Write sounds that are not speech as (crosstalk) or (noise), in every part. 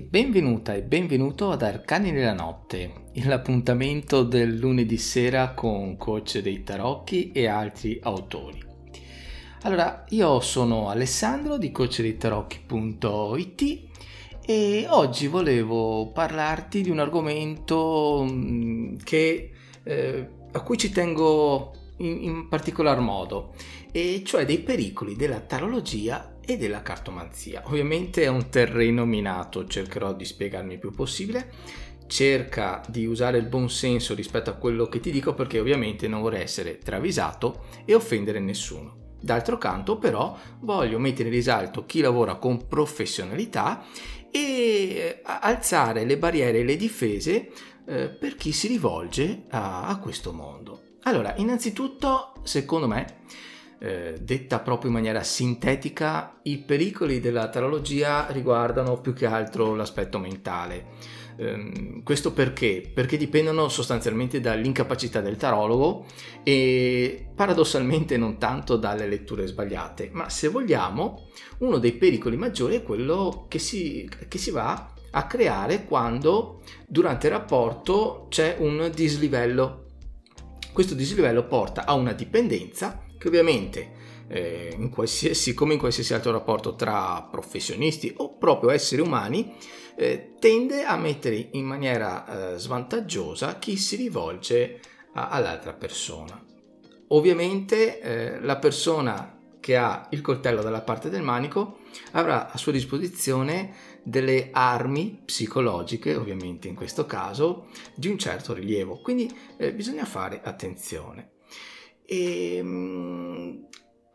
Benvenuta e benvenuto ad Arcani nella notte, l'appuntamento del lunedì sera con coach dei tarocchi e altri autori. Allora, io sono Alessandro di coachdeitarocchi.it e oggi volevo parlarti di un argomento mm, che, eh, a cui ci tengo in, in particolar modo, e cioè dei pericoli della tarologia e della cartomanzia. Ovviamente è un terreno minato, cercherò di spiegarmi il più possibile. Cerca di usare il buon senso rispetto a quello che ti dico perché ovviamente non vorrei essere travisato e offendere nessuno. D'altro canto però voglio mettere in risalto chi lavora con professionalità e alzare le barriere e le difese eh, per chi si rivolge a, a questo mondo. Allora, innanzitutto, secondo me, eh, detta proprio in maniera sintetica, i pericoli della tarologia riguardano più che altro l'aspetto mentale. Um, questo perché? Perché dipendono sostanzialmente dall'incapacità del tarologo e paradossalmente non tanto dalle letture sbagliate, ma se vogliamo uno dei pericoli maggiori è quello che si, che si va a creare quando durante il rapporto c'è un dislivello. Questo dislivello porta a una dipendenza che ovviamente eh, in qualsiasi, come in qualsiasi altro rapporto tra professionisti o proprio esseri umani, eh, tende a mettere in maniera eh, svantaggiosa chi si rivolge a, all'altra persona. Ovviamente eh, la persona che ha il coltello dalla parte del manico avrà a sua disposizione delle armi psicologiche, ovviamente in questo caso, di un certo rilievo, quindi eh, bisogna fare attenzione. E, ehm,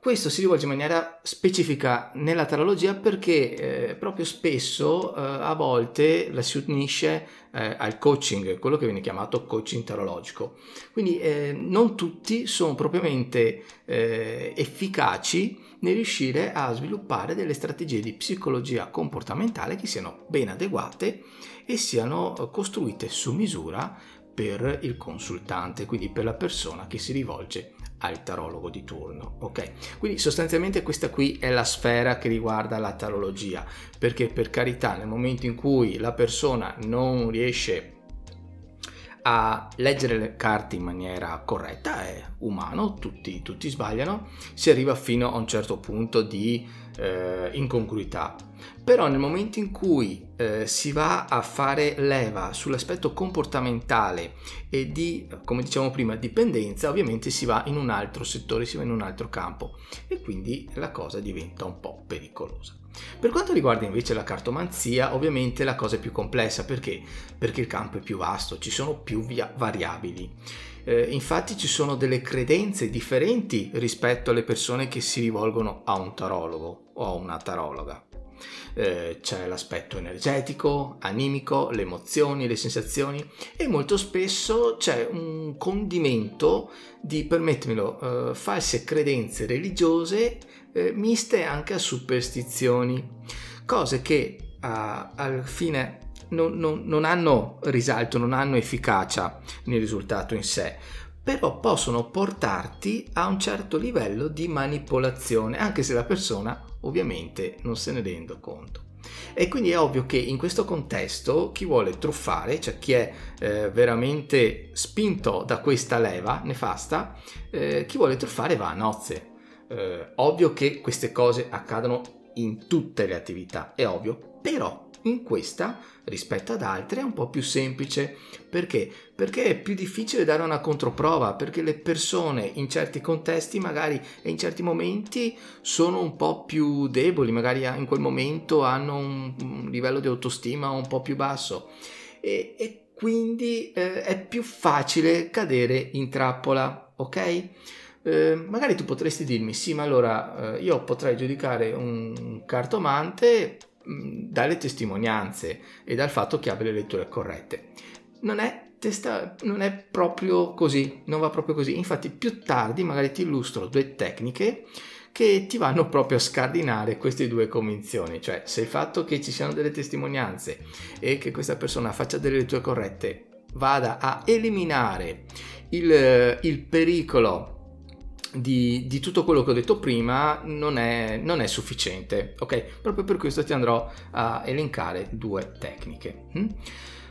questo si rivolge in maniera specifica nella tarologia perché eh, proprio spesso eh, a volte la si unisce eh, al coaching, quello che viene chiamato coaching tarologico. Quindi eh, non tutti sono propriamente eh, efficaci nel riuscire a sviluppare delle strategie di psicologia comportamentale che siano ben adeguate e siano costruite su misura per il consultante, quindi per la persona che si rivolge al tarologo di turno. Ok, quindi sostanzialmente questa qui è la sfera che riguarda la tarologia, perché per carità, nel momento in cui la persona non riesce a leggere le carte in maniera corretta, è umano, tutti, tutti sbagliano, si arriva fino a un certo punto di eh, incongruità. Però nel momento in cui eh, si va a fare leva sull'aspetto comportamentale e di, come diciamo prima, dipendenza, ovviamente si va in un altro settore, si va in un altro campo e quindi la cosa diventa un po' pericolosa. Per quanto riguarda invece la cartomanzia, ovviamente la cosa è più complessa perché? Perché il campo è più vasto, ci sono più variabili. Eh, infatti ci sono delle credenze differenti rispetto alle persone che si rivolgono a un tarologo o a una tarologa. Eh, c'è l'aspetto energetico, animico, le emozioni, le sensazioni e molto spesso c'è un condimento di, permettemelo, eh, false credenze religiose eh, miste anche a superstizioni, cose che al fine non, non, non hanno risalto, non hanno efficacia nel risultato in sé, però possono portarti a un certo livello di manipolazione, anche se la persona ovviamente non se ne rende conto. E quindi è ovvio che in questo contesto chi vuole truffare, cioè chi è eh, veramente spinto da questa leva nefasta, eh, chi vuole truffare va a nozze. Eh, ovvio che queste cose accadono in tutte le attività, è ovvio, però in questa, rispetto ad altre, è un po' più semplice. Perché? Perché è più difficile dare una controprova, perché le persone in certi contesti magari e in certi momenti sono un po' più deboli, magari in quel momento hanno un, livello di autostima un po' più basso. E, e quindi eh, è più facile cadere in trappola, ok? Eh, magari tu potresti dirmi, sì, ma allora eh, io potrei giudicare un cartomante dalle testimonianze e dal fatto che abbia le letture corrette. Non è testa non è proprio così, non va proprio così. Infatti più tardi magari ti illustro due tecniche che ti vanno proprio a scardinare queste due convinzioni, cioè se il fatto che ci siano delle testimonianze e che questa persona faccia delle letture corrette vada a eliminare il, il pericolo di, di, tutto quello che ho detto prima non è, non è, sufficiente, ok? Proprio per questo ti andrò a elencare due tecniche. Hm?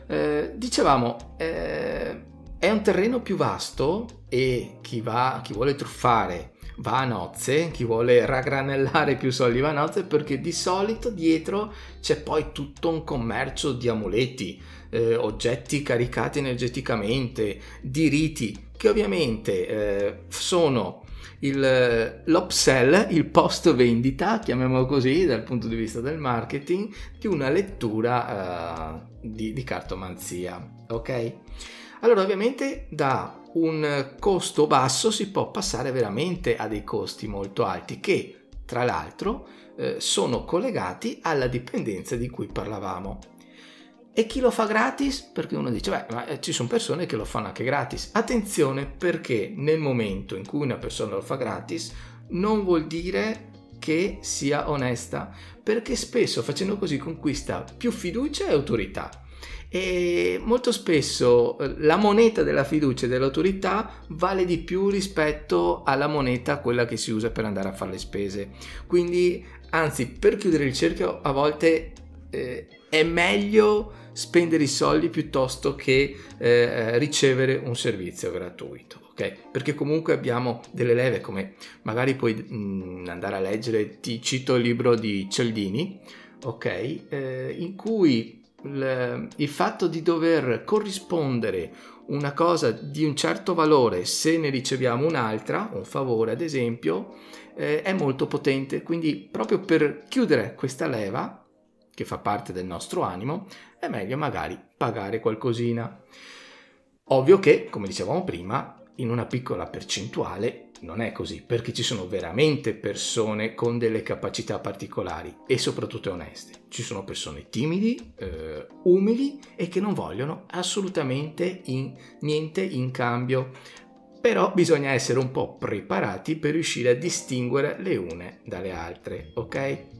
Eh, dicevamo, eh, è un terreno più vasto e chi, va, chi vuole truffare va a nozze, chi vuole raggranellare più soldi va a nozze perché di solito dietro c'è poi tutto un commercio di amuleti, eh, oggetti caricati energeticamente, di riti che ovviamente eh, sono il, l'upsell, il post vendita, chiamiamolo così dal punto di vista del marketing, di una lettura uh, di, di cartomanzia. Ok? Allora ovviamente da un costo basso si può passare veramente a dei costi molto alti che tra l'altro eh, sono collegati alla dipendenza di cui parlavamo. E chi lo fa gratis? Perché uno dice, beh, ma eh, ci sono persone che lo fanno anche gratis. Attenzione perché nel momento in cui una persona lo fa gratis non vuol dire che sia onesta, perché spesso facendo così conquista più fiducia e autorità. E molto spesso eh, la moneta della fiducia e dell'autorità vale di più rispetto alla moneta quella che si usa per andare a fare le spese. Quindi, anzi, per chiudere il cerchio, a volte eh, è meglio spendere i soldi piuttosto che eh, ricevere un servizio gratuito. Okay? Perché comunque abbiamo delle leve come magari puoi mh, mm, andare a leggere, ti cito il libro di Cialdini, ok? Eh, in cui il, il fatto di dover corrispondere una cosa di un certo valore se ne riceviamo un'altra, un favore ad esempio, eh, è molto potente. Quindi proprio per chiudere questa leva, che fa parte del nostro animo, è meglio magari pagare qualcosina. Ovvio che, come dicevamo prima, in una piccola percentuale non è così, perché ci sono veramente persone con delle capacità particolari e soprattutto oneste. Ci sono persone timidi, eh, umili e che non vogliono assolutamente in, niente in cambio. Però bisogna essere un po' preparati per riuscire a distinguere le une dalle altre, ok?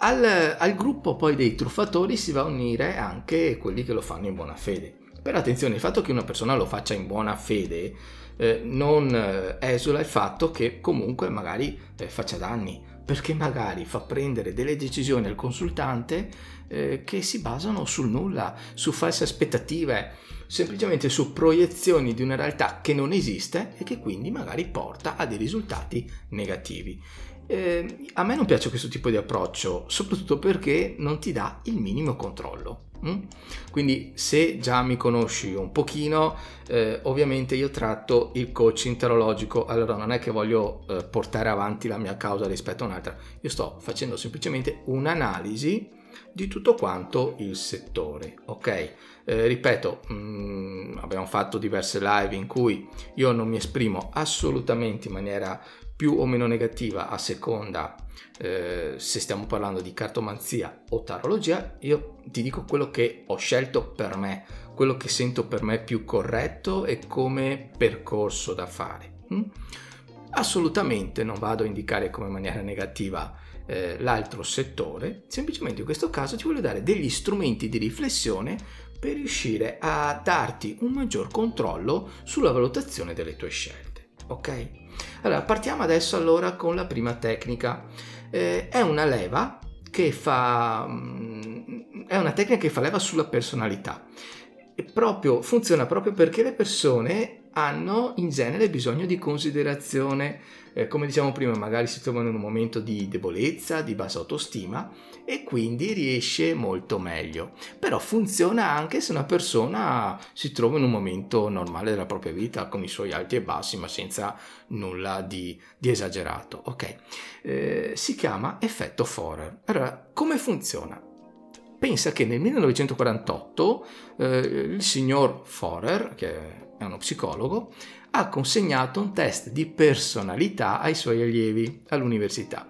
Al, al gruppo poi dei truffatori si va a unire anche quelli che lo fanno in buona fede. Però attenzione, il fatto che una persona lo faccia in buona fede eh, non eh, esula il fatto che comunque magari eh, faccia danni, perché magari fa prendere delle decisioni al consultante eh, che si basano sul nulla, su false aspettative, semplicemente su proiezioni di una realtà che non esiste e che quindi magari porta a dei risultati negativi. Eh, a me non piace questo tipo di approccio, soprattutto perché non ti dà il minimo controllo. Mm? Quindi se già mi conosci un pochino, eh, ovviamente io tratto il coaching terologico, allora non è che voglio eh, portare avanti la mia causa rispetto a un'altra, io sto facendo semplicemente un'analisi di tutto quanto il settore, ok? Eh, ripeto, mh, mm, abbiamo fatto diverse live in cui io non mi esprimo assolutamente in maniera più o meno negativa a seconda eh, se stiamo parlando di cartomanzia o tarologia, io ti dico quello che ho scelto per me, quello che sento per me più corretto e come percorso da fare. Mm? Assolutamente non vado a indicare come maniera negativa eh, l'altro settore, semplicemente in questo caso ti voglio dare degli strumenti di riflessione per riuscire a darti un maggior controllo sulla valutazione delle tue scelte. Ok? Allora, partiamo adesso allora con la prima tecnica. Eh, è una leva che fa... Mm, è una tecnica che fa leva sulla personalità. Proprio, funziona proprio perché le persone hanno in genere bisogno di considerazione eh, come diciamo prima, magari si trovano in un momento di debolezza, di bassa autostima e quindi riesce molto meglio. Però funziona anche se una persona si trova in un momento normale della propria vita, con i suoi alti e bassi, ma senza nulla di, di esagerato. Ok, eh, si chiama effetto Forer. Allora, come funziona? Pensa che nel 1948 eh, il signor Forer, che è uno psicologo, ha consegnato un test di personalità ai suoi allievi all'università.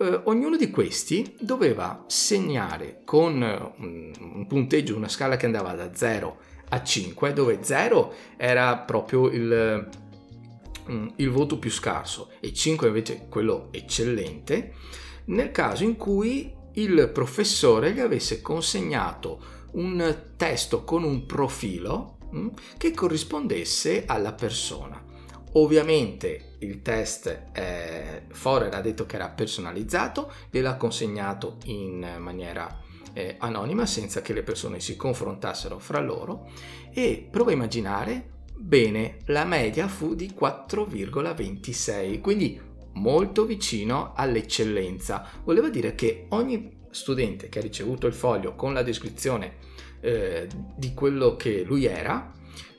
Eh, ognuno di questi doveva segnare con un, un punteggio, una scala che andava da 0 a 5, dove 0 era proprio il, mm, il voto più scarso e 5 invece quello eccellente, nel caso in cui il professore gli avesse consegnato un testo con un profilo mm, che corrispondesse alla persona. Ovviamente il test eh, Forer ha detto che era personalizzato, gliel'ha consegnato in maniera eh, anonima senza che le persone si confrontassero fra loro e prova a immaginare, bene, la media fu di 4,26, quindi molto vicino all'eccellenza. Voleva dire che ogni studente che ha ricevuto il foglio con la descrizione eh, di quello che lui era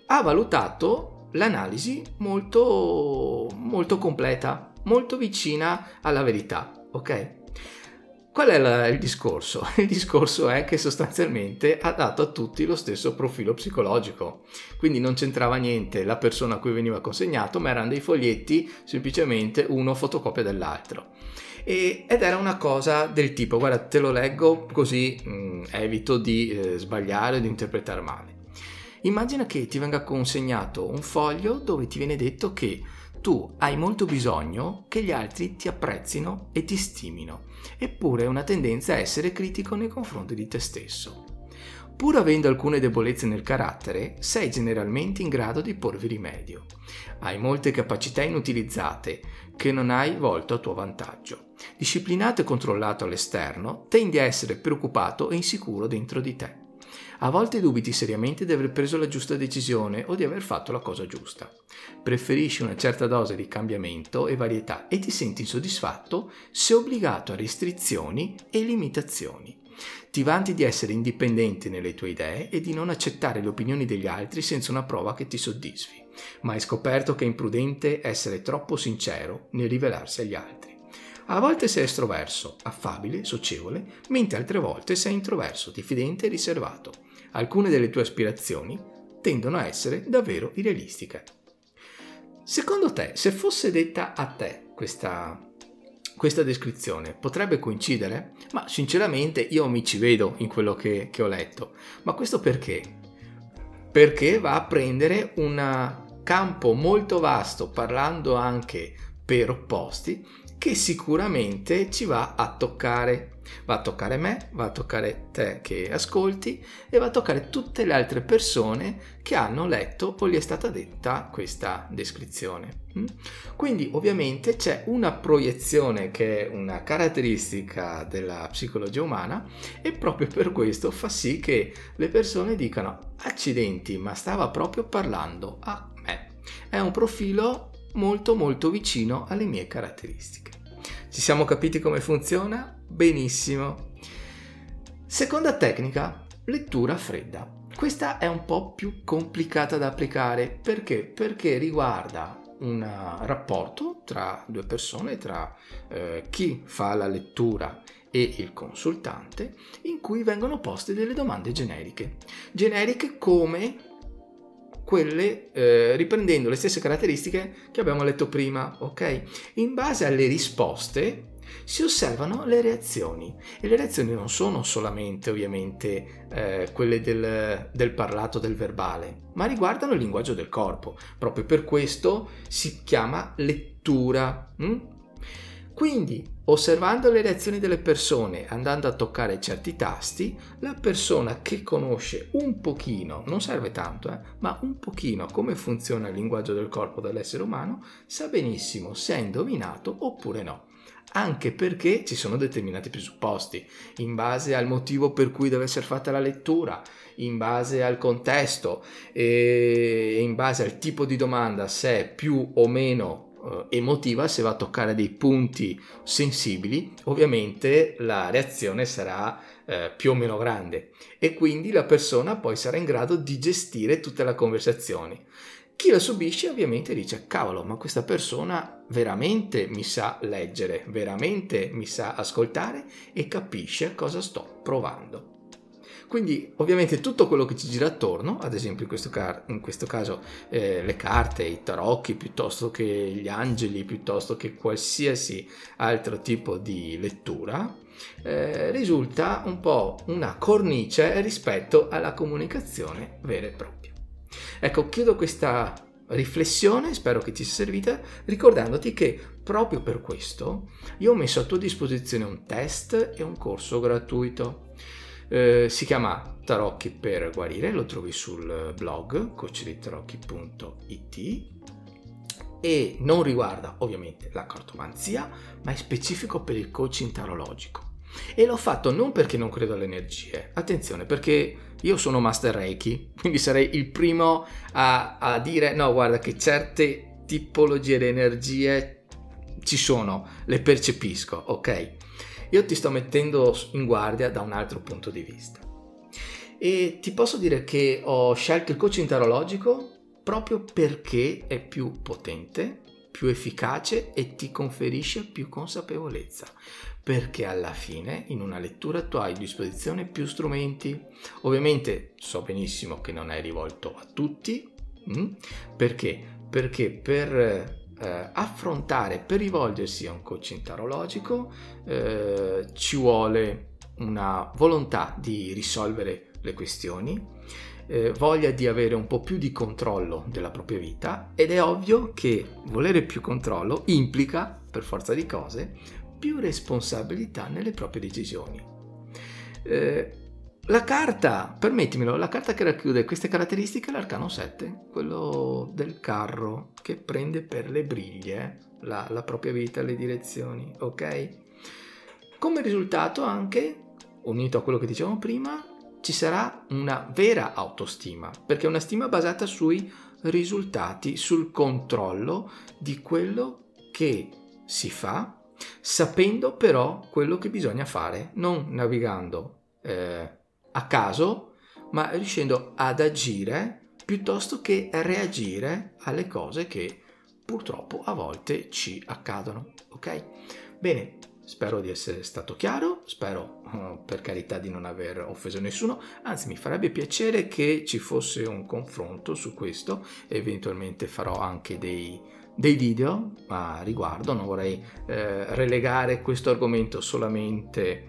ha valutato l'analisi molto molto completa, molto vicina alla verità, ok? Qual è la, il discorso? (laughs) Il discorso è che sostanzialmente ha dato a tutti lo stesso profilo psicologico, quindi non c'entrava niente la persona a cui veniva consegnato, ma erano dei foglietti semplicemente uno fotocopia dell'altro. E, ed era una cosa del tipo, guarda, te lo leggo così mh, mm, evito di eh, sbagliare di interpretare male. Immagina che ti venga consegnato un foglio dove ti viene detto che tu hai molto bisogno che gli altri ti apprezzino e ti stimino, eppure hai una tendenza a essere critico nei confronti di te stesso. Pur avendo alcune debolezze nel carattere, sei generalmente in grado di porvi rimedio. Hai molte capacità inutilizzate che non hai volto a tuo vantaggio. Disciplinato e controllato all'esterno, tendi a essere preoccupato e insicuro dentro di te. A volte dubiti seriamente di aver preso la giusta decisione o di aver fatto la cosa giusta. Preferisci una certa dose di cambiamento e varietà e ti senti insoddisfatto se obbligato a restrizioni e limitazioni. Ti vanti di essere indipendente nelle tue idee e di non accettare le opinioni degli altri senza una prova che ti soddisfi, ma hai scoperto che è imprudente essere troppo sincero nel rivelarsi agli altri. A volte sei estroverso, affabile, socievole, mentre altre volte sei introverso, diffidente e riservato alcune delle tue aspirazioni tendono a essere davvero irrealistiche. Secondo te, se fosse detta a te questa, questa descrizione, potrebbe coincidere? Ma sinceramente io mi ci vedo in quello che, che ho letto. Ma questo perché? Perché va a prendere un campo molto vasto, parlando anche per opposti, che sicuramente ci va a toccare. Va a toccare me, va a toccare te che ascolti e va a toccare tutte le altre persone che hanno letto o gli è stata detta questa descrizione. Mm? Quindi ovviamente c'è una proiezione che è una caratteristica della psicologia umana e proprio per questo fa sì che le persone dicano accidenti ma stava proprio parlando a me. È un profilo molto molto vicino alle mie caratteristiche. Ci siamo capiti come funziona? Benissimo. Seconda tecnica, lettura fredda. Questa è un po' più complicata da applicare perché? Perché riguarda un rapporto tra due persone, tra eh, chi fa la lettura e il consultante, in cui vengono poste delle domande generiche. Generiche come quelle eh, riprendendo le stesse caratteristiche che abbiamo letto prima, ok? In base alle risposte si osservano le reazioni e le reazioni non sono solamente ovviamente eh, quelle del, del, parlato, del verbale, ma riguardano il linguaggio del corpo. Proprio per questo si chiama lettura. Hm? Quindi, osservando le reazioni delle persone, andando a toccare certi tasti, la persona che conosce un pochino, non serve tanto, eh, ma un pochino come funziona il linguaggio del corpo dell'essere umano, sa benissimo se è indovinato oppure no. Anche perché ci sono determinati presupposti, in base al motivo per cui deve essere fatta la lettura, in base al contesto e in base al tipo di domanda, se è più o meno emotiva, se va a toccare dei punti sensibili, ovviamente la reazione sarà eh, più o meno grande e quindi la persona poi sarà in grado di gestire tutta la conversazione. Chi la subisce ovviamente dice cavolo, ma questa persona veramente mi sa leggere, veramente mi sa ascoltare e capisce cosa sto provando. Quindi ovviamente tutto quello che ci gira attorno, ad esempio in questo, car- in questo caso eh, le carte, i tarocchi, piuttosto che gli angeli, piuttosto che qualsiasi altro tipo di lettura, eh, risulta un po' una cornice rispetto alla comunicazione vera e propria. Ecco, chiudo questa riflessione, spero che ti sia servita, ricordandoti che proprio per questo io ho messo a tua disposizione un test e un corso gratuito. Eh, si chiama Tarocchi per guarire, lo trovi sul blog coachditarocchi.it e non riguarda ovviamente la cartomanzia, ma è specifico per il coaching tarologico. E l'ho fatto non perché non credo alle energie, attenzione, perché io sono Master Reiki, quindi sarei il primo a, a dire no, guarda che certe tipologie di energie ci sono, le percepisco, ok? Io ti sto mettendo in guardia da un altro punto di vista. E ti posso dire che ho scelto il coaching tarologico proprio perché è più potente, più efficace e ti conferisce più consapevolezza perché alla fine in una lettura tu hai a disposizione più strumenti. Ovviamente so benissimo che non è rivolto a tutti? Mm? perché? Perché per eh, affrontare, per rivolgersi a un coaching tarologico eh, ci vuole una volontà di risolvere le questioni, eh, voglia di avere un po' più di controllo della propria vita ed è ovvio che volere più controllo implica, per forza di cose, più responsabilità nelle proprie decisioni. Eh, la carta, permettimelo, la carta che racchiude queste caratteristiche è l'arcano 7, quello del carro che prende per le briglie la, la propria vita, le direzioni, ok? Come risultato anche, unito a quello che dicevamo prima, ci sarà una vera autostima, perché è una stima basata sui risultati, sul controllo di quello che si fa sapendo però quello che bisogna fare, non navigando eh, a caso, ma riuscendo ad agire piuttosto che reagire alle cose che purtroppo a volte ci accadono. Ok? Bene, spero di essere stato chiaro, spero uh, per carità di non aver offeso nessuno, anzi mi farebbe piacere che ci fosse un confronto su questo, eventualmente farò anche dei dei video a riguardo, non vorrei eh, relegare questo argomento solamente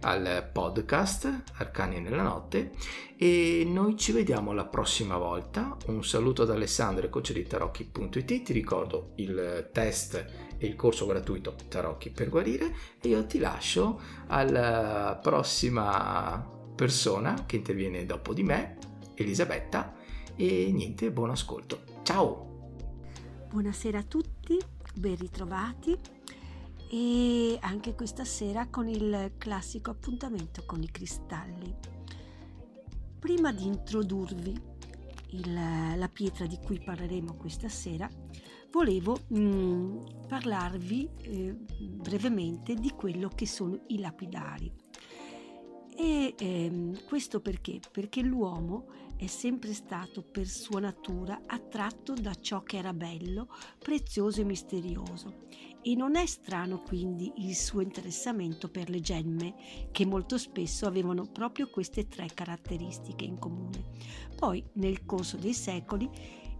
al podcast Arcani nella notte e noi ci vediamo la prossima volta. Un saluto ad Alessandro e coach di tarocchi.it, ti ricordo il test e il corso gratuito Tarocchi per guarire e io ti lascio alla prossima persona che interviene dopo di me, Elisabetta e niente, buon ascolto. Ciao! Buonasera a tutti, ben ritrovati e anche questa sera con il classico appuntamento con i cristalli. Prima di introdurvi il, la pietra di cui parleremo questa sera, volevo mh, mm, parlarvi eh, brevemente di quello che sono i lapidari. E ehm, questo perché? Perché l'uomo è sempre stato per sua natura attratto da ciò che era bello, prezioso e misterioso. E non è strano quindi il suo interessamento per le gemme, che molto spesso avevano proprio queste tre caratteristiche in comune. Poi, nel corso dei secoli,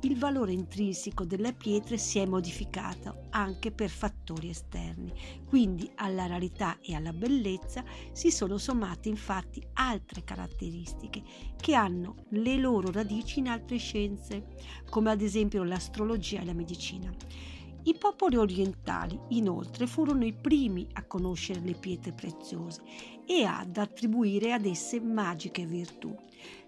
il valore intrinseco delle pietre si è modificato anche per fattori esterni, quindi alla rarità e alla bellezza si sono sommate infatti altre caratteristiche che hanno le loro radici in altre scienze, come ad esempio l'astrologia e la medicina. I popoli orientali inoltre furono i primi a conoscere le pietre preziose e ad attribuire ad esse magiche virtù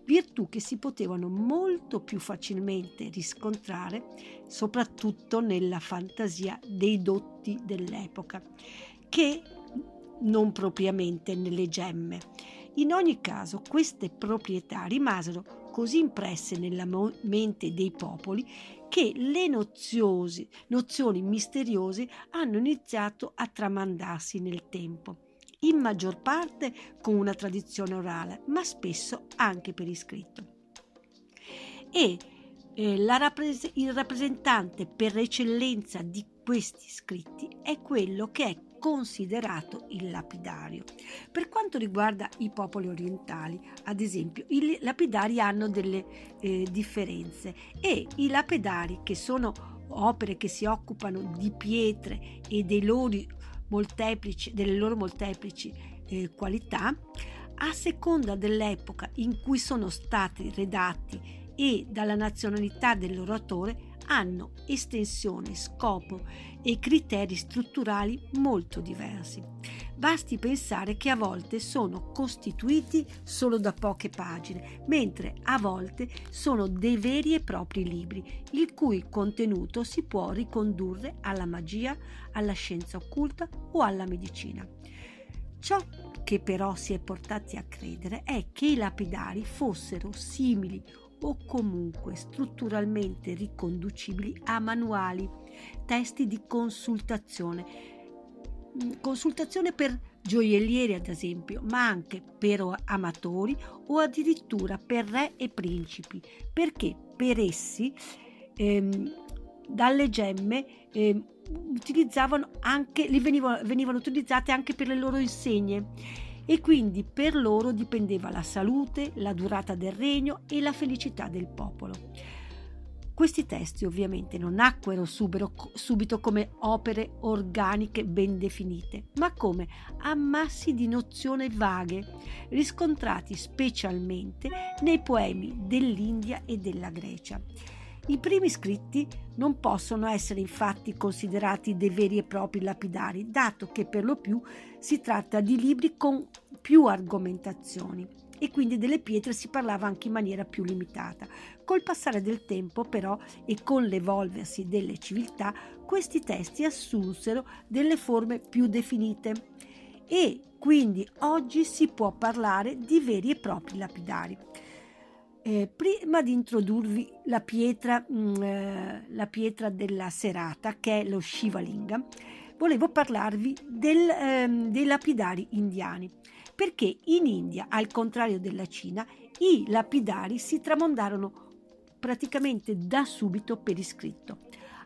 virtù che si potevano molto più facilmente riscontrare soprattutto nella fantasia dei dotti dell'epoca che non propriamente nelle gemme. In ogni caso queste proprietà rimasero così impresse nella mente dei popoli che le noziosi, nozioni misteriose hanno iniziato a tramandarsi nel tempo in maggior parte con una tradizione orale, ma spesso anche per iscritto. E eh, rappres- il rappresentante per eccellenza di questi scritti è quello che è considerato il lapidario. Per quanto riguarda i popoli orientali, ad esempio, i lapidari hanno delle eh, differenze e i lapidari, che sono opere che si occupano di pietre e dei loro molteplici, delle loro molteplici eh, qualità, a seconda dell'epoca in cui sono stati redatti e dalla nazionalità del loro autore, hanno estensione, scopo e criteri strutturali molto diversi. Basti pensare che a volte sono costituiti solo da poche pagine, mentre a volte sono dei veri e propri libri, il cui contenuto si può ricondurre alla magia, alla scienza occulta o alla medicina. Ciò che però si è portati a credere è che i lapidari fossero simili o comunque strutturalmente riconducibili a manuali, testi di consultazione. Mm, consultazione per gioiellieri ad esempio, ma anche per amatori o addirittura per re e principi, perché per essi ehm, dalle gemme ehm, utilizzavano anche, venivano, venivano utilizzate anche per le loro insegne e quindi per loro dipendeva la salute, la durata del regno e la felicità del popolo. Questi testi ovviamente non nacquero subito come opere organiche ben definite, ma come ammassi di nozioni vaghe, riscontrati specialmente nei poemi dell'India e della Grecia. I primi scritti non possono essere infatti considerati dei veri e propri lapidari, dato che per lo più si tratta di libri con più argomentazioni e quindi delle pietre si parlava anche in maniera più limitata. Col passare del tempo però e con l'evolversi delle civiltà, questi testi assunsero delle forme più definite e quindi oggi si può parlare di veri e propri lapidari. Eh, prima di introdurvi la pietra, mh, mm, eh, la pietra della serata, che è lo Shivalinga, volevo parlarvi del, ehm, dei lapidari indiani, perché in India, al contrario della Cina, i lapidari si tramondarono praticamente da subito per iscritto.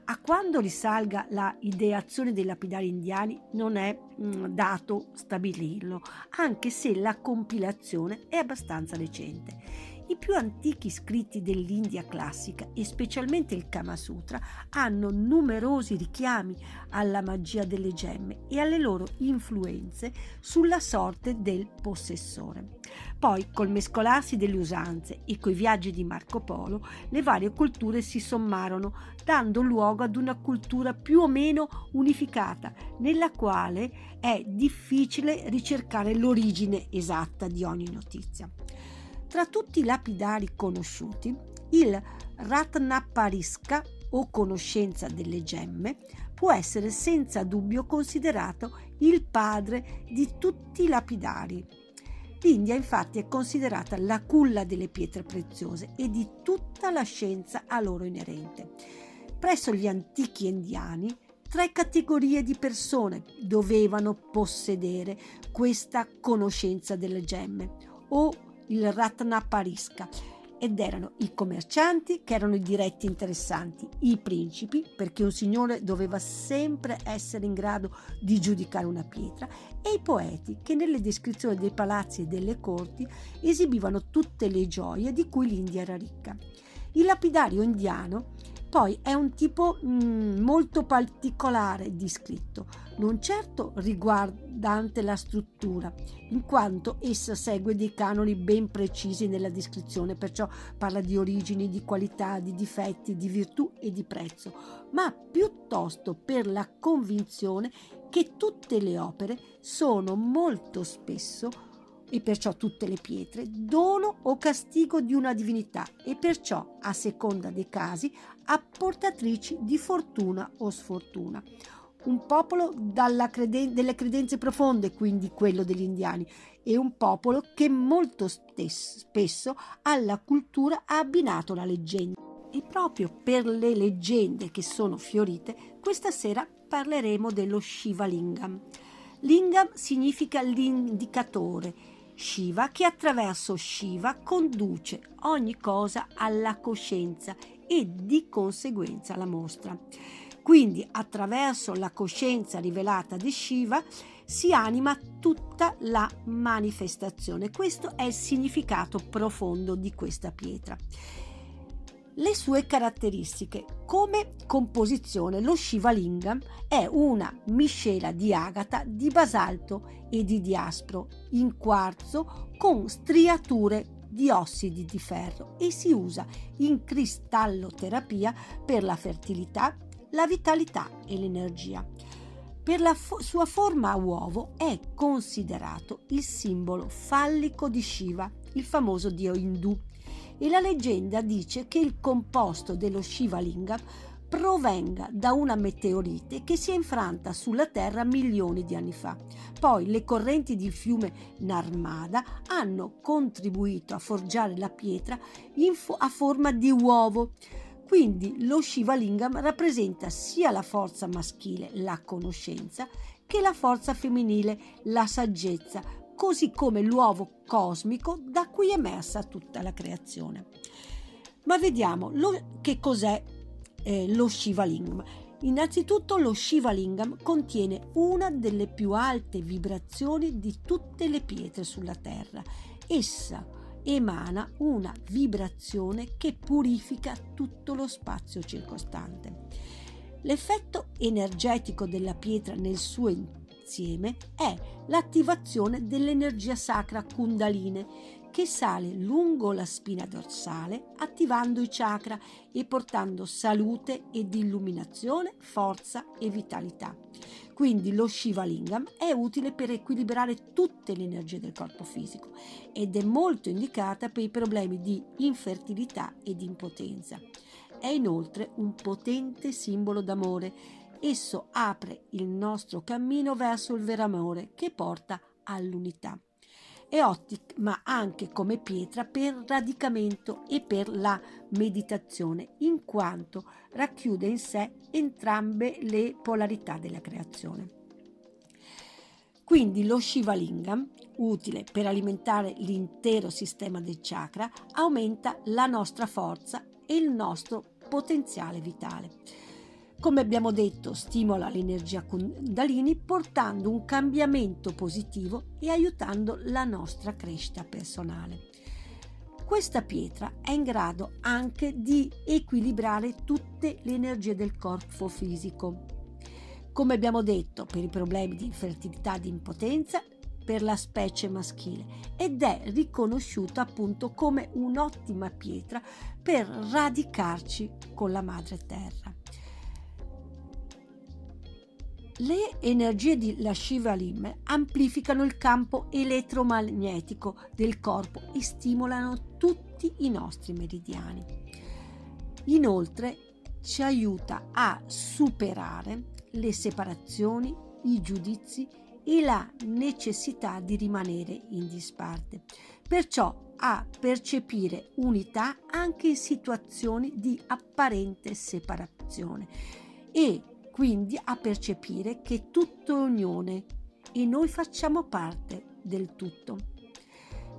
A quando risalga la ideazione dei lapidari indiani non è mh, mm, dato stabilirlo, anche se la compilazione è abbastanza recente. I più antichi scritti dell'India classica e specialmente il Kama Sutra hanno numerosi richiami alla magia delle gemme e alle loro influenze sulla sorte del possessore. Poi, col mescolarsi delle usanze e coi viaggi di Marco Polo, le varie culture si sommarono, dando luogo ad una cultura più o meno unificata, nella quale è difficile ricercare l'origine esatta di ogni notizia. Tra tutti i lapidari conosciuti, il Ratnapariska o conoscenza delle gemme può essere senza dubbio considerato il padre di tutti i lapidari. L'India infatti è considerata la culla delle pietre preziose e di tutta la scienza a loro inerente. Presso gli antichi indiani tre categorie di persone dovevano possedere questa conoscenza delle gemme o il Ratnapariska ed erano i commercianti che erano i diretti interessanti, i principi perché un signore doveva sempre essere in grado di giudicare una pietra e i poeti che nelle descrizioni dei palazzi e delle corti esibivano tutte le gioie di cui l'India era ricca. Il lapidario indiano poi è un tipo mh, mm, molto particolare di scritto, non certo riguardante la struttura, in quanto essa segue dei canoni ben precisi nella descrizione, perciò parla di origini, di qualità, di difetti, di virtù e di prezzo, ma piuttosto per la convinzione che tutte le opere sono molto spesso e perciò tutte le pietre, dono o castigo di una divinità e perciò, a seconda dei casi, apportatrici di fortuna o sfortuna. Un popolo creden- delle credenze profonde, quindi quello degli indiani, e un popolo che molto stes- spesso alla cultura ha abbinato la leggenda. E proprio per le leggende che sono fiorite, questa sera parleremo dello Shiva Lingam. Lingam significa l'indicatore Shiva che attraverso Shiva conduce ogni cosa alla coscienza e di conseguenza la mostra. Quindi attraverso la coscienza rivelata di Shiva si anima tutta la manifestazione. Questo è il significato profondo di questa pietra. Le sue caratteristiche. Come composizione, lo Shiva Lingam è una miscela di agata, di basalto e di diaspro in quarzo con striature di ossidi di ferro e si usa in cristalloterapia per la fertilità, la vitalità e l'energia. Per la fo- sua forma a uovo è considerato il simbolo fallico di Shiva, il famoso dio indù, e la leggenda dice che il composto dello Shiva Lingam provenga da una meteorite che si è infranta sulla Terra milioni di anni fa. Poi le correnti del fiume Narmada hanno contribuito a forgiare la pietra fo- a forma di uovo. Quindi lo Shiva Lingam rappresenta sia la forza maschile, la conoscenza, che la forza femminile, la saggezza, così come l'uovo cosmico da cui è emersa tutta la creazione. Ma vediamo lo, che cos'è eh, lo Shiva Lingam. Innanzitutto lo Shiva Lingam contiene una delle più alte vibrazioni di tutte le pietre sulla Terra. Essa emana una vibrazione che purifica tutto lo spazio circostante. L'effetto energetico della pietra nel suo insieme è l'attivazione dell'energia sacra Kundaline che sale lungo la spina dorsale attivando i chakra e portando salute ed illuminazione, forza e vitalità. Quindi lo Shiva Lingam è utile per equilibrare tutte le energie del corpo fisico ed è molto indicata per i problemi di infertilità e di impotenza. È inoltre un potente simbolo d'amore. Esso apre il nostro cammino verso il vero amore che porta all'unità è ottima anche come pietra per radicamento e per la meditazione, in quanto racchiude in sé entrambe le polarità della creazione. Quindi lo Shiva Lingam, utile per alimentare l'intero sistema del chakra, aumenta la nostra forza e il nostro potenziale vitale come abbiamo detto, stimola l'energia Kundalini portando un cambiamento positivo e aiutando la nostra crescita personale. Questa pietra è in grado anche di equilibrare tutte le energie del corpo fisico. Come abbiamo detto, per i problemi di infertilità e di impotenza, per la specie maschile ed è riconosciuta appunto come un'ottima pietra per radicarci con la madre terra. Le energie di Lashiva Lim amplificano il campo elettromagnetico del corpo e stimolano tutti i nostri meridiani. Inoltre ci aiuta a superare le separazioni, i giudizi e la necessità di rimanere in disparte. Perciò a percepire unità anche in situazioni di apparente separazione e quindi a percepire che tutto è unione e noi facciamo parte del tutto.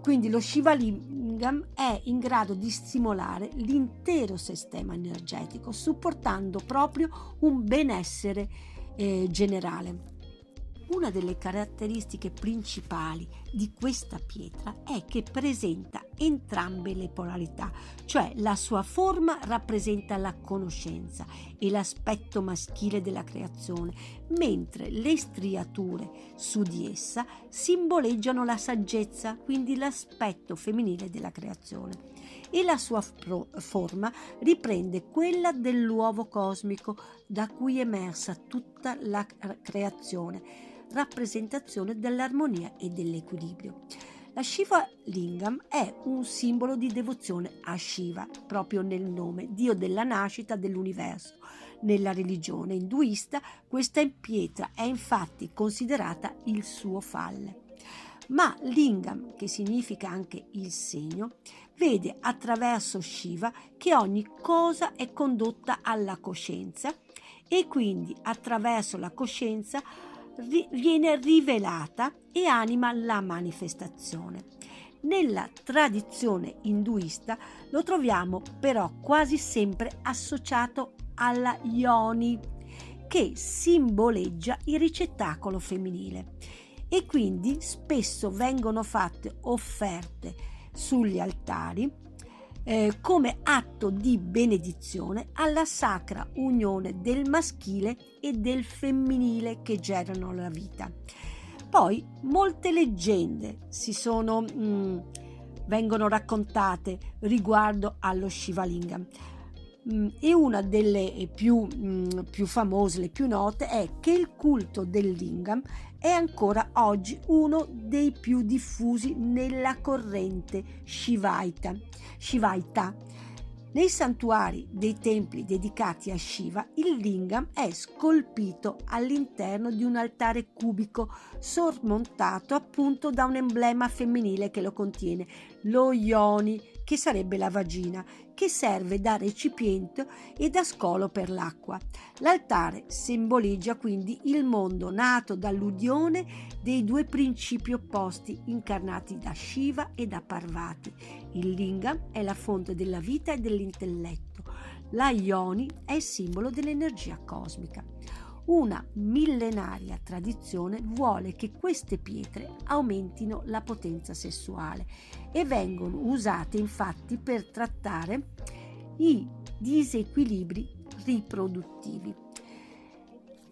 Quindi lo Shiva Lingam è in grado di stimolare l'intero sistema energetico, supportando proprio un benessere eh, generale. Una delle caratteristiche principali di questa pietra è che presenta entrambe le polarità, cioè la sua forma rappresenta la conoscenza e l'aspetto maschile della creazione, mentre le striature su di essa simboleggiano la saggezza, quindi l'aspetto femminile della creazione. E la sua forma riprende quella dell'uovo cosmico da cui è emersa tutta la creazione rappresentazione dell'armonia e dell'equilibrio. La Shiva Lingam è un simbolo di devozione a Shiva, proprio nel nome, dio della nascita dell'universo. Nella religione induista questa pietra è infatti considerata il suo falle. Ma Lingam, che significa anche il segno, vede attraverso Shiva che ogni cosa è condotta alla coscienza e quindi attraverso la coscienza viene rivelata e anima la manifestazione. Nella tradizione induista lo troviamo però quasi sempre associato alla yoni che simboleggia il ricettacolo femminile e quindi spesso vengono fatte offerte sugli altari eh, come atto di benedizione alla sacra unione del maschile e del femminile che generano la vita. Poi molte leggende si sono, mh, mm, vengono raccontate riguardo allo Shivalingam mm, e una delle più, mm, più, famose, le più note, è che il culto del lingam è ancora oggi uno dei più diffusi nella corrente Shivaita. Shivaita. Nei santuari dei templi dedicati a Shiva, il lingam è scolpito all'interno di un altare cubico sormontato appunto da un emblema femminile che lo contiene, lo yoni, che sarebbe la vagina, che serve da recipiente e da scolo per l'acqua. L'altare simboleggia quindi il mondo nato dall'unione dei due principi opposti incarnati da Shiva e da Parvati. Il lingam è la fonte della vita e dell'intelletto. La Ioni è il simbolo dell'energia cosmica. Una millenaria tradizione vuole che queste pietre aumentino la potenza sessuale e vengono usate infatti per trattare i disequilibri riproduttivi.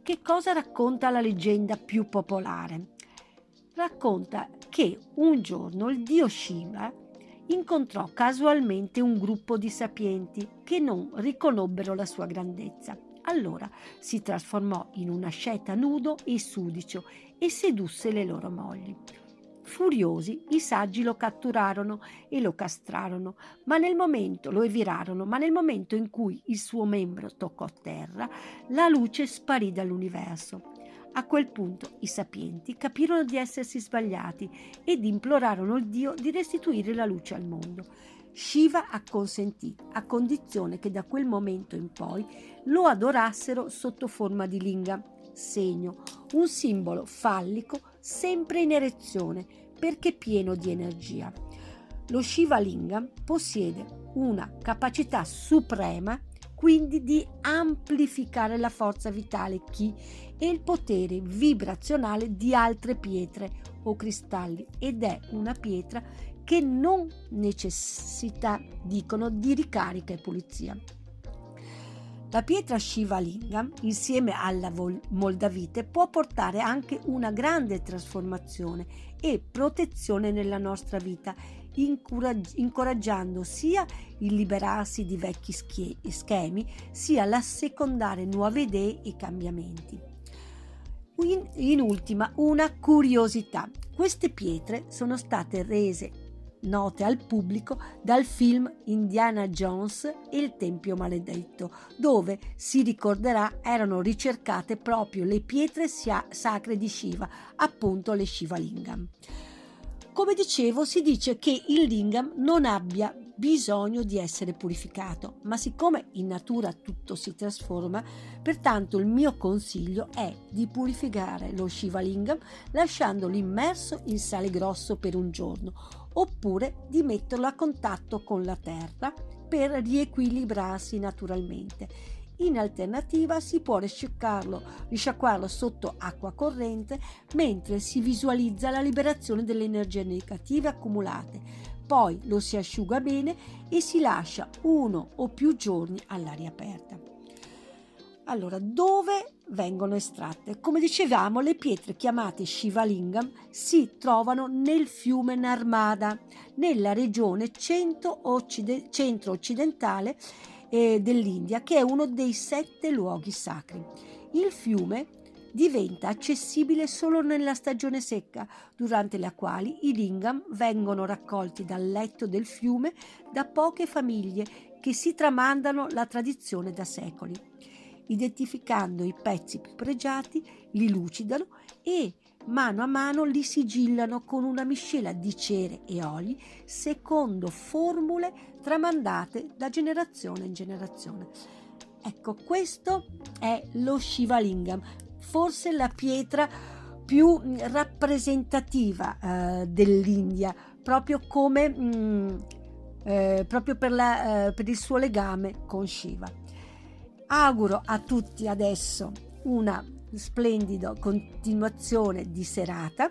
Che cosa racconta la leggenda più popolare? Racconta che un giorno il dio Shiva incontrò casualmente un gruppo di sapienti che non riconobbero la sua grandezza allora si trasformò in un asceta nudo e sudicio e sedusse le loro mogli. Furiosi, i saggi lo catturarono e lo castrarono, ma nel momento lo evirarono, ma nel momento in cui il suo membro toccò terra, la luce sparì dall'universo. A quel punto i sapienti capirono di essersi sbagliati ed implorarono il Dio di restituire la luce al mondo. Shiva acconsentì, a condizione che da quel momento in poi lo adorassero sotto forma di linga, segno, un simbolo fallico sempre in erezione perché pieno di energia. Lo Shiva Linga possiede una capacità suprema quindi di amplificare la forza vitale chi e il potere vibrazionale di altre pietre o cristalli ed è una pietra che non necessita, dicono, di ricarica e pulizia. La pietra Shiva Lingam, insieme alla Moldavite, può portare anche una grande trasformazione e protezione nella nostra vita, incoraggiando sia il liberarsi di vecchi schemi, sia l'assecondare nuove idee e cambiamenti. In, in ultima, una curiosità. Queste pietre sono state rese note al pubblico dal film Indiana Jones e il Tempio Maledetto, dove si ricorderà erano ricercate proprio le pietre sacre di Shiva, appunto le Shiva Lingam. Come dicevo, si dice che il lingam non abbia bisogno di essere purificato, ma siccome in natura tutto si trasforma, pertanto il mio consiglio è di purificare lo Shiva Lingam lasciandolo immerso in sale grosso per un giorno oppure di metterlo a contatto con la terra per riequilibrarsi naturalmente. In alternativa si può risciacquarlo, sotto acqua corrente mentre si visualizza la liberazione delle energie negative accumulate. Poi lo si asciuga bene e si lascia uno o più giorni all'aria aperta. Allora, dove vengono estratte? Come dicevamo, le pietre chiamate Shivalingam si trovano nel fiume Narmada, nella regione centro-occidentale eh, dell'India, che è uno dei sette luoghi sacri. Il fiume diventa accessibile solo nella stagione secca, durante la quale i lingam vengono raccolti dal letto del fiume da poche famiglie che si tramandano la tradizione da secoli identificando i pezzi più pregiati, li lucidano e mano a mano li sigillano con una miscela di cere e oli secondo formule tramandate da generazione in generazione. Ecco, questo è lo Shivalingam, forse la pietra più rappresentativa eh, dell'India, proprio come mh, mm, eh, proprio per, la, eh, per il suo legame con Shiva. Auguro a tutti adesso una splendida continuazione di serata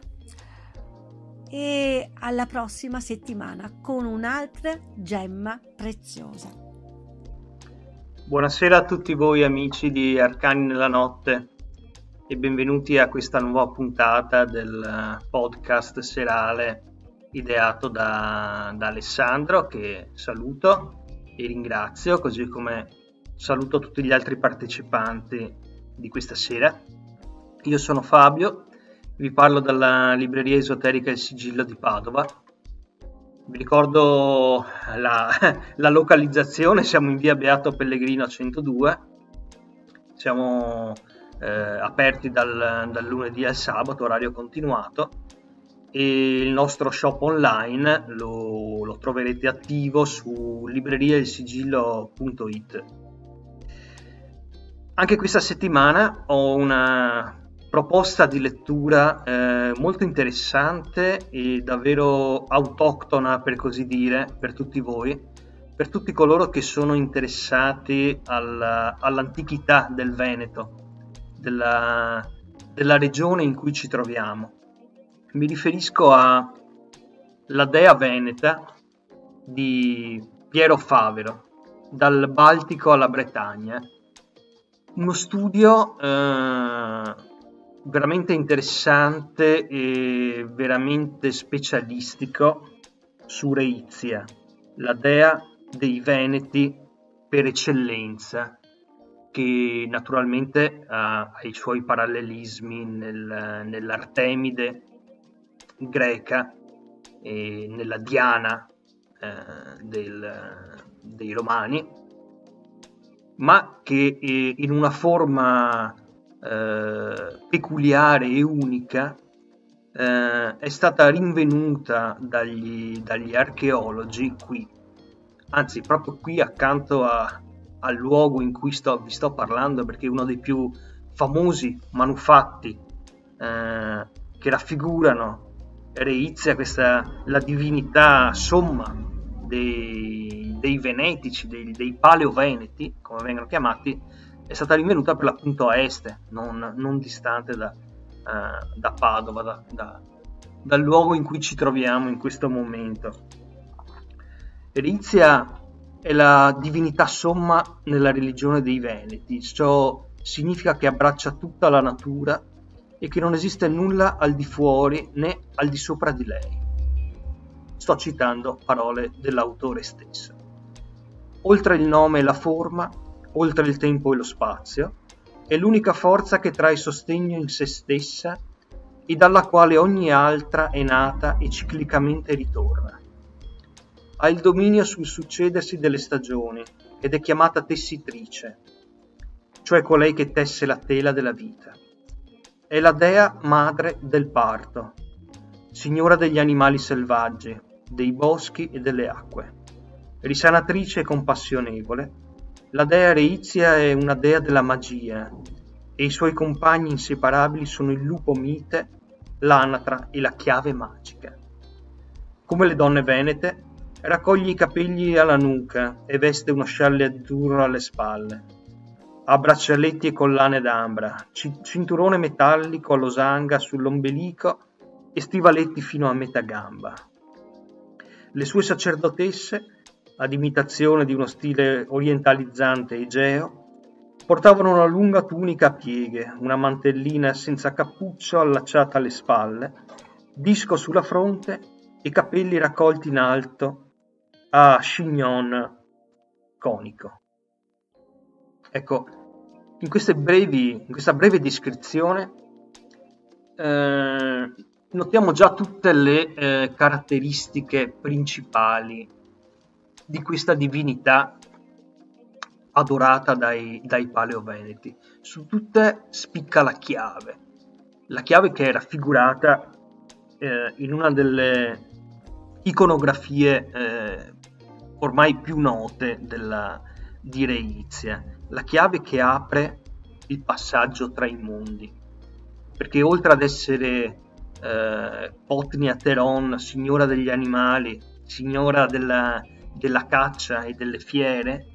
e alla prossima settimana con un'altra gemma preziosa. Buonasera a tutti voi amici di Arcani nella notte e benvenuti a questa nuova puntata del podcast serale ideato da, da Alessandro che saluto e ringrazio così come saluto tutti gli altri partecipanti di questa sera. Io sono Fabio vi parlo dalla libreria esoterica Il Sigillo di Padova. Vi ricordo la, (laughs) la localizzazione, siamo in via Beato Pellegrino 102, siamo eh, aperti dal, dal lunedì al sabato, orario continuato, e il nostro shop online lo, lo troverete attivo su libreriailsigillo.it. Anche questa settimana ho una proposta di lettura eh, molto interessante e davvero autoctona, per così dire, per tutti voi, per tutti coloro che sono interessati al, all'antichità del Veneto, della, della regione in cui ci troviamo. Mi riferisco alla Dea Veneta di Piero Favero, dal Baltico alla Bretagna. Uno studio eh, veramente interessante e veramente specialistico su Reizia, la dea dei Veneti per eccellenza, che naturalmente ha, i suoi parallelismi nel, nell'Artemide greca e nella Diana eh, del, dei Romani, ma che eh, in una forma eh, peculiare e unica eh, è stata rinvenuta dagli, dagli, archeologi qui, anzi proprio qui accanto a, al luogo in cui sto, vi sto parlando perché è uno dei più famosi manufatti eh, che raffigurano Reizia, questa, la divinità somma dei, dei venetici, dei, dei paleoveneti, come vengono chiamati, è stata rinvenuta per l'appunto a est, non, non distante da, uh, da Padova, da, da, dal luogo in cui ci troviamo in questo momento. Erizia è la divinità somma nella religione dei Veneti, ciò significa che abbraccia tutta la natura e che non esiste nulla al di fuori né al di sopra di lei. Sto citando parole dell'autore stesso. Oltre il nome e la forma, oltre il tempo e lo spazio, è l'unica forza che trae sostegno in se stessa e dalla quale ogni altra è nata e ciclicamente ritorna. Ha il dominio sul succedersi delle stagioni ed è chiamata tessitrice, cioè colei che tesse la tela della vita. È la dea madre del parto, signora degli animali selvaggi, dei boschi e delle acque, risanatrice e compassionevole, la dea Reizia è una dea della magia e i suoi compagni inseparabili sono il lupo mite, l'anatra e la chiave magica. Come le donne venete, raccoglie i capelli alla nuca e veste uno scialle azzurro alle spalle. Ha braccialetti e collane d'ambra, cinturone metallico a losanga sull'ombelico e stivaletti fino a metà gamba. Le sue sacerdotesse ad imitazione di uno stile orientalizzante egeo, portavano una lunga tunica a pieghe, una mantellina senza cappuccio allacciata alle spalle, disco sulla fronte e capelli raccolti in alto a chignon conico. Ecco, in, brevi, in questa breve descrizione eh, notiamo già tutte le eh, caratteristiche principali di questa divinità adorata dai, dai paleoveneti. Su tutte spicca la chiave, la chiave che è raffigurata eh, in una delle iconografie eh, ormai più note della, di Reizia, la chiave che apre il passaggio tra i mondi. Perché oltre ad essere eh, Potnia Teron, signora degli animali, signora della, della caccia e delle fiere,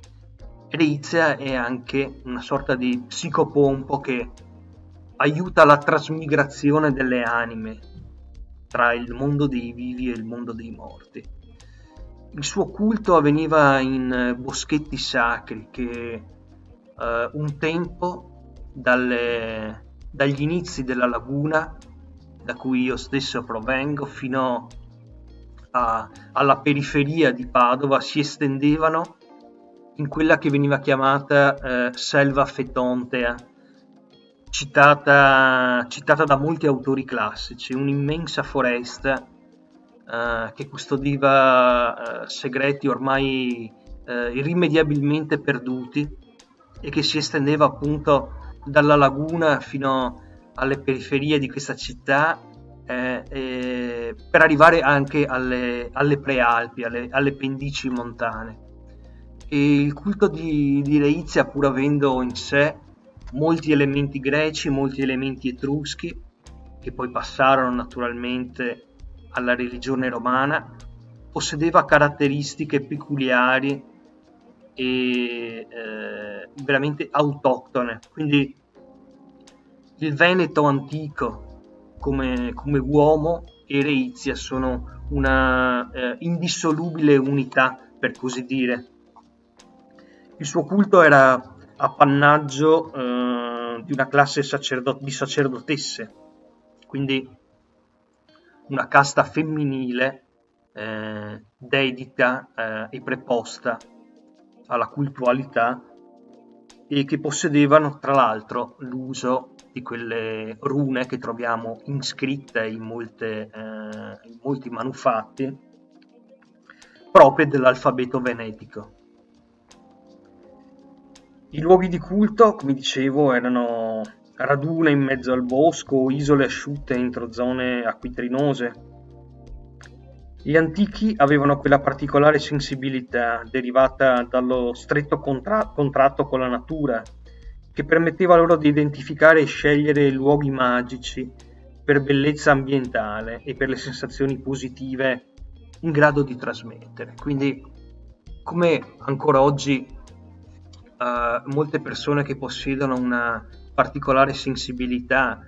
Reizia è anche una sorta di psicopompo che aiuta la trasmigrazione delle anime tra il mondo dei vivi e il mondo dei morti. Il suo culto avveniva in boschetti sacri che uh, un tempo dalle, dagli inizi della laguna da cui io stesso provengo fino a, alla periferia di Padova si estendevano in quella che veniva chiamata eh, selva fetontea, citata, citata, da molti autori classici, un'immensa foresta eh, che custodiva eh, segreti ormai eh, irrimediabilmente perduti e che si estendeva appunto dalla laguna fino alle periferie di questa città eh, eh, per arrivare anche alle, alle prealpi, alle, alle pendici montane. E il culto di, di Reizia, pur avendo in sé molti elementi greci, molti elementi etruschi, che poi passarono naturalmente alla religione romana, possedeva caratteristiche peculiari e eh, veramente autoctone. Quindi il Veneto antico come, come uomo e Reizia sono una eh, indissolubile unità, per così dire. Il suo culto era appannaggio eh, di una classe sacerdot- di sacerdotesse, quindi una casta femminile eh, dedita eh, e preposta alla cultualità e che possedevano tra l'altro l'uso di quelle rune che troviamo iscritte in, molte, eh, in molti manufatti proprie dell'alfabeto venetico. I luoghi di culto, come dicevo, erano radune in mezzo al bosco, isole asciutte entro zone acquitrinose. Gli antichi avevano quella particolare sensibilità derivata dallo stretto contra- contratto con la natura, che permetteva loro di identificare e scegliere luoghi magici per bellezza ambientale e per le sensazioni positive in grado di trasmettere. Quindi, come ancora oggi uh, molte persone che possiedono una particolare sensibilità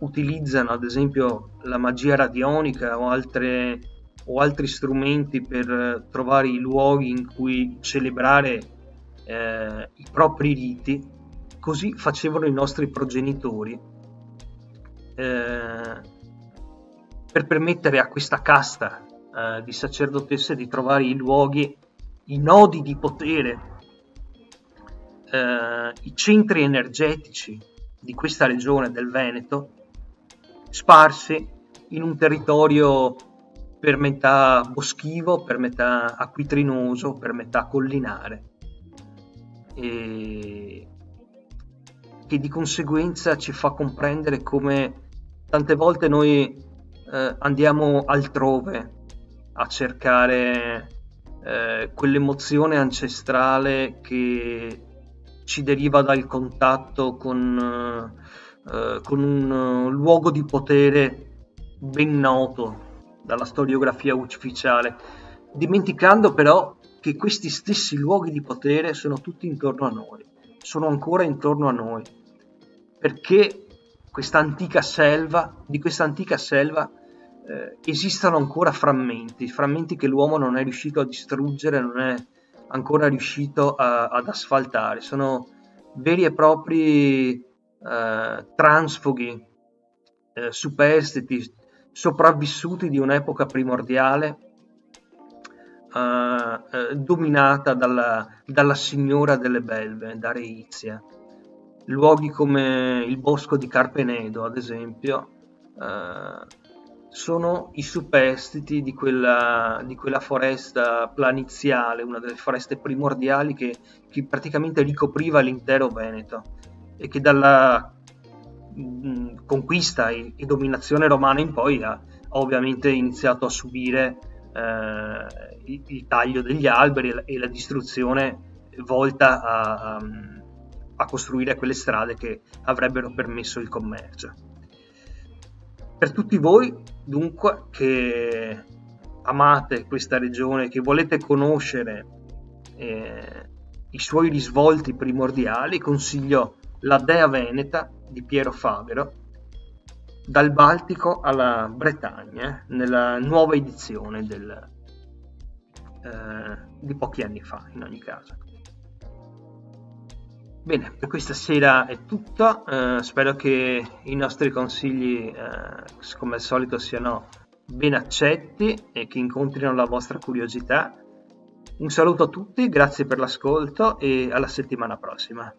utilizzano ad esempio la magia radionica o, altre, o altri strumenti per trovare i luoghi in cui celebrare eh, i propri riti, così facevano i nostri progenitori eh, per permettere a questa casta eh, di sacerdotesse di trovare i luoghi, i nodi di potere eh, i centri energetici di questa regione del Veneto sparsi in un territorio per metà boschivo, per metà acquitrinoso, per metà collinare. E che di conseguenza ci fa comprendere come tante volte noi eh, andiamo altrove a cercare eh, quell'emozione ancestrale che ci deriva dal contatto con, eh, con un uh, luogo di potere ben noto dalla storiografia ufficiale, dimenticando però che questi stessi luoghi di potere sono tutti intorno a noi, sono ancora intorno a noi, perché questa antica selva, di questa antica selva eh, esistono ancora frammenti, frammenti che l'uomo non è riuscito a distruggere, non è ancora riuscito a, ad asfaltare, sono veri e propri eh, transfughi eh, superstiti, sopravvissuti di un'epoca primordiale eh, eh, dominata dalla, dalla, signora delle belve, da Reizia. Luoghi come il bosco di Carpenedo, ad esempio, eh, sono i superstiti di quella, di quella, foresta planiziale, una delle foreste primordiali che, che praticamente ricopriva l'intero Veneto e che dalla mh, mm, conquista e, e, dominazione romana in poi ha, ha ovviamente iniziato a subire eh, il, il, taglio degli alberi e la, e la distruzione volta a, a, a costruire quelle strade che avrebbero permesso il commercio. Per tutti voi, dunque, che amate questa regione, che volete conoscere eh, i suoi risvolti primordiali, consiglio La Dea Veneta di Piero Favero, dal Baltico alla Bretagna, nella nuova edizione del, eh, di pochi anni fa, in ogni caso. Bene, per questa sera è tutto, eh, spero che i nostri consigli, eh, come al solito, siano ben accetti e che incontrino la vostra curiosità. Un saluto a tutti, grazie per l'ascolto e alla settimana prossima.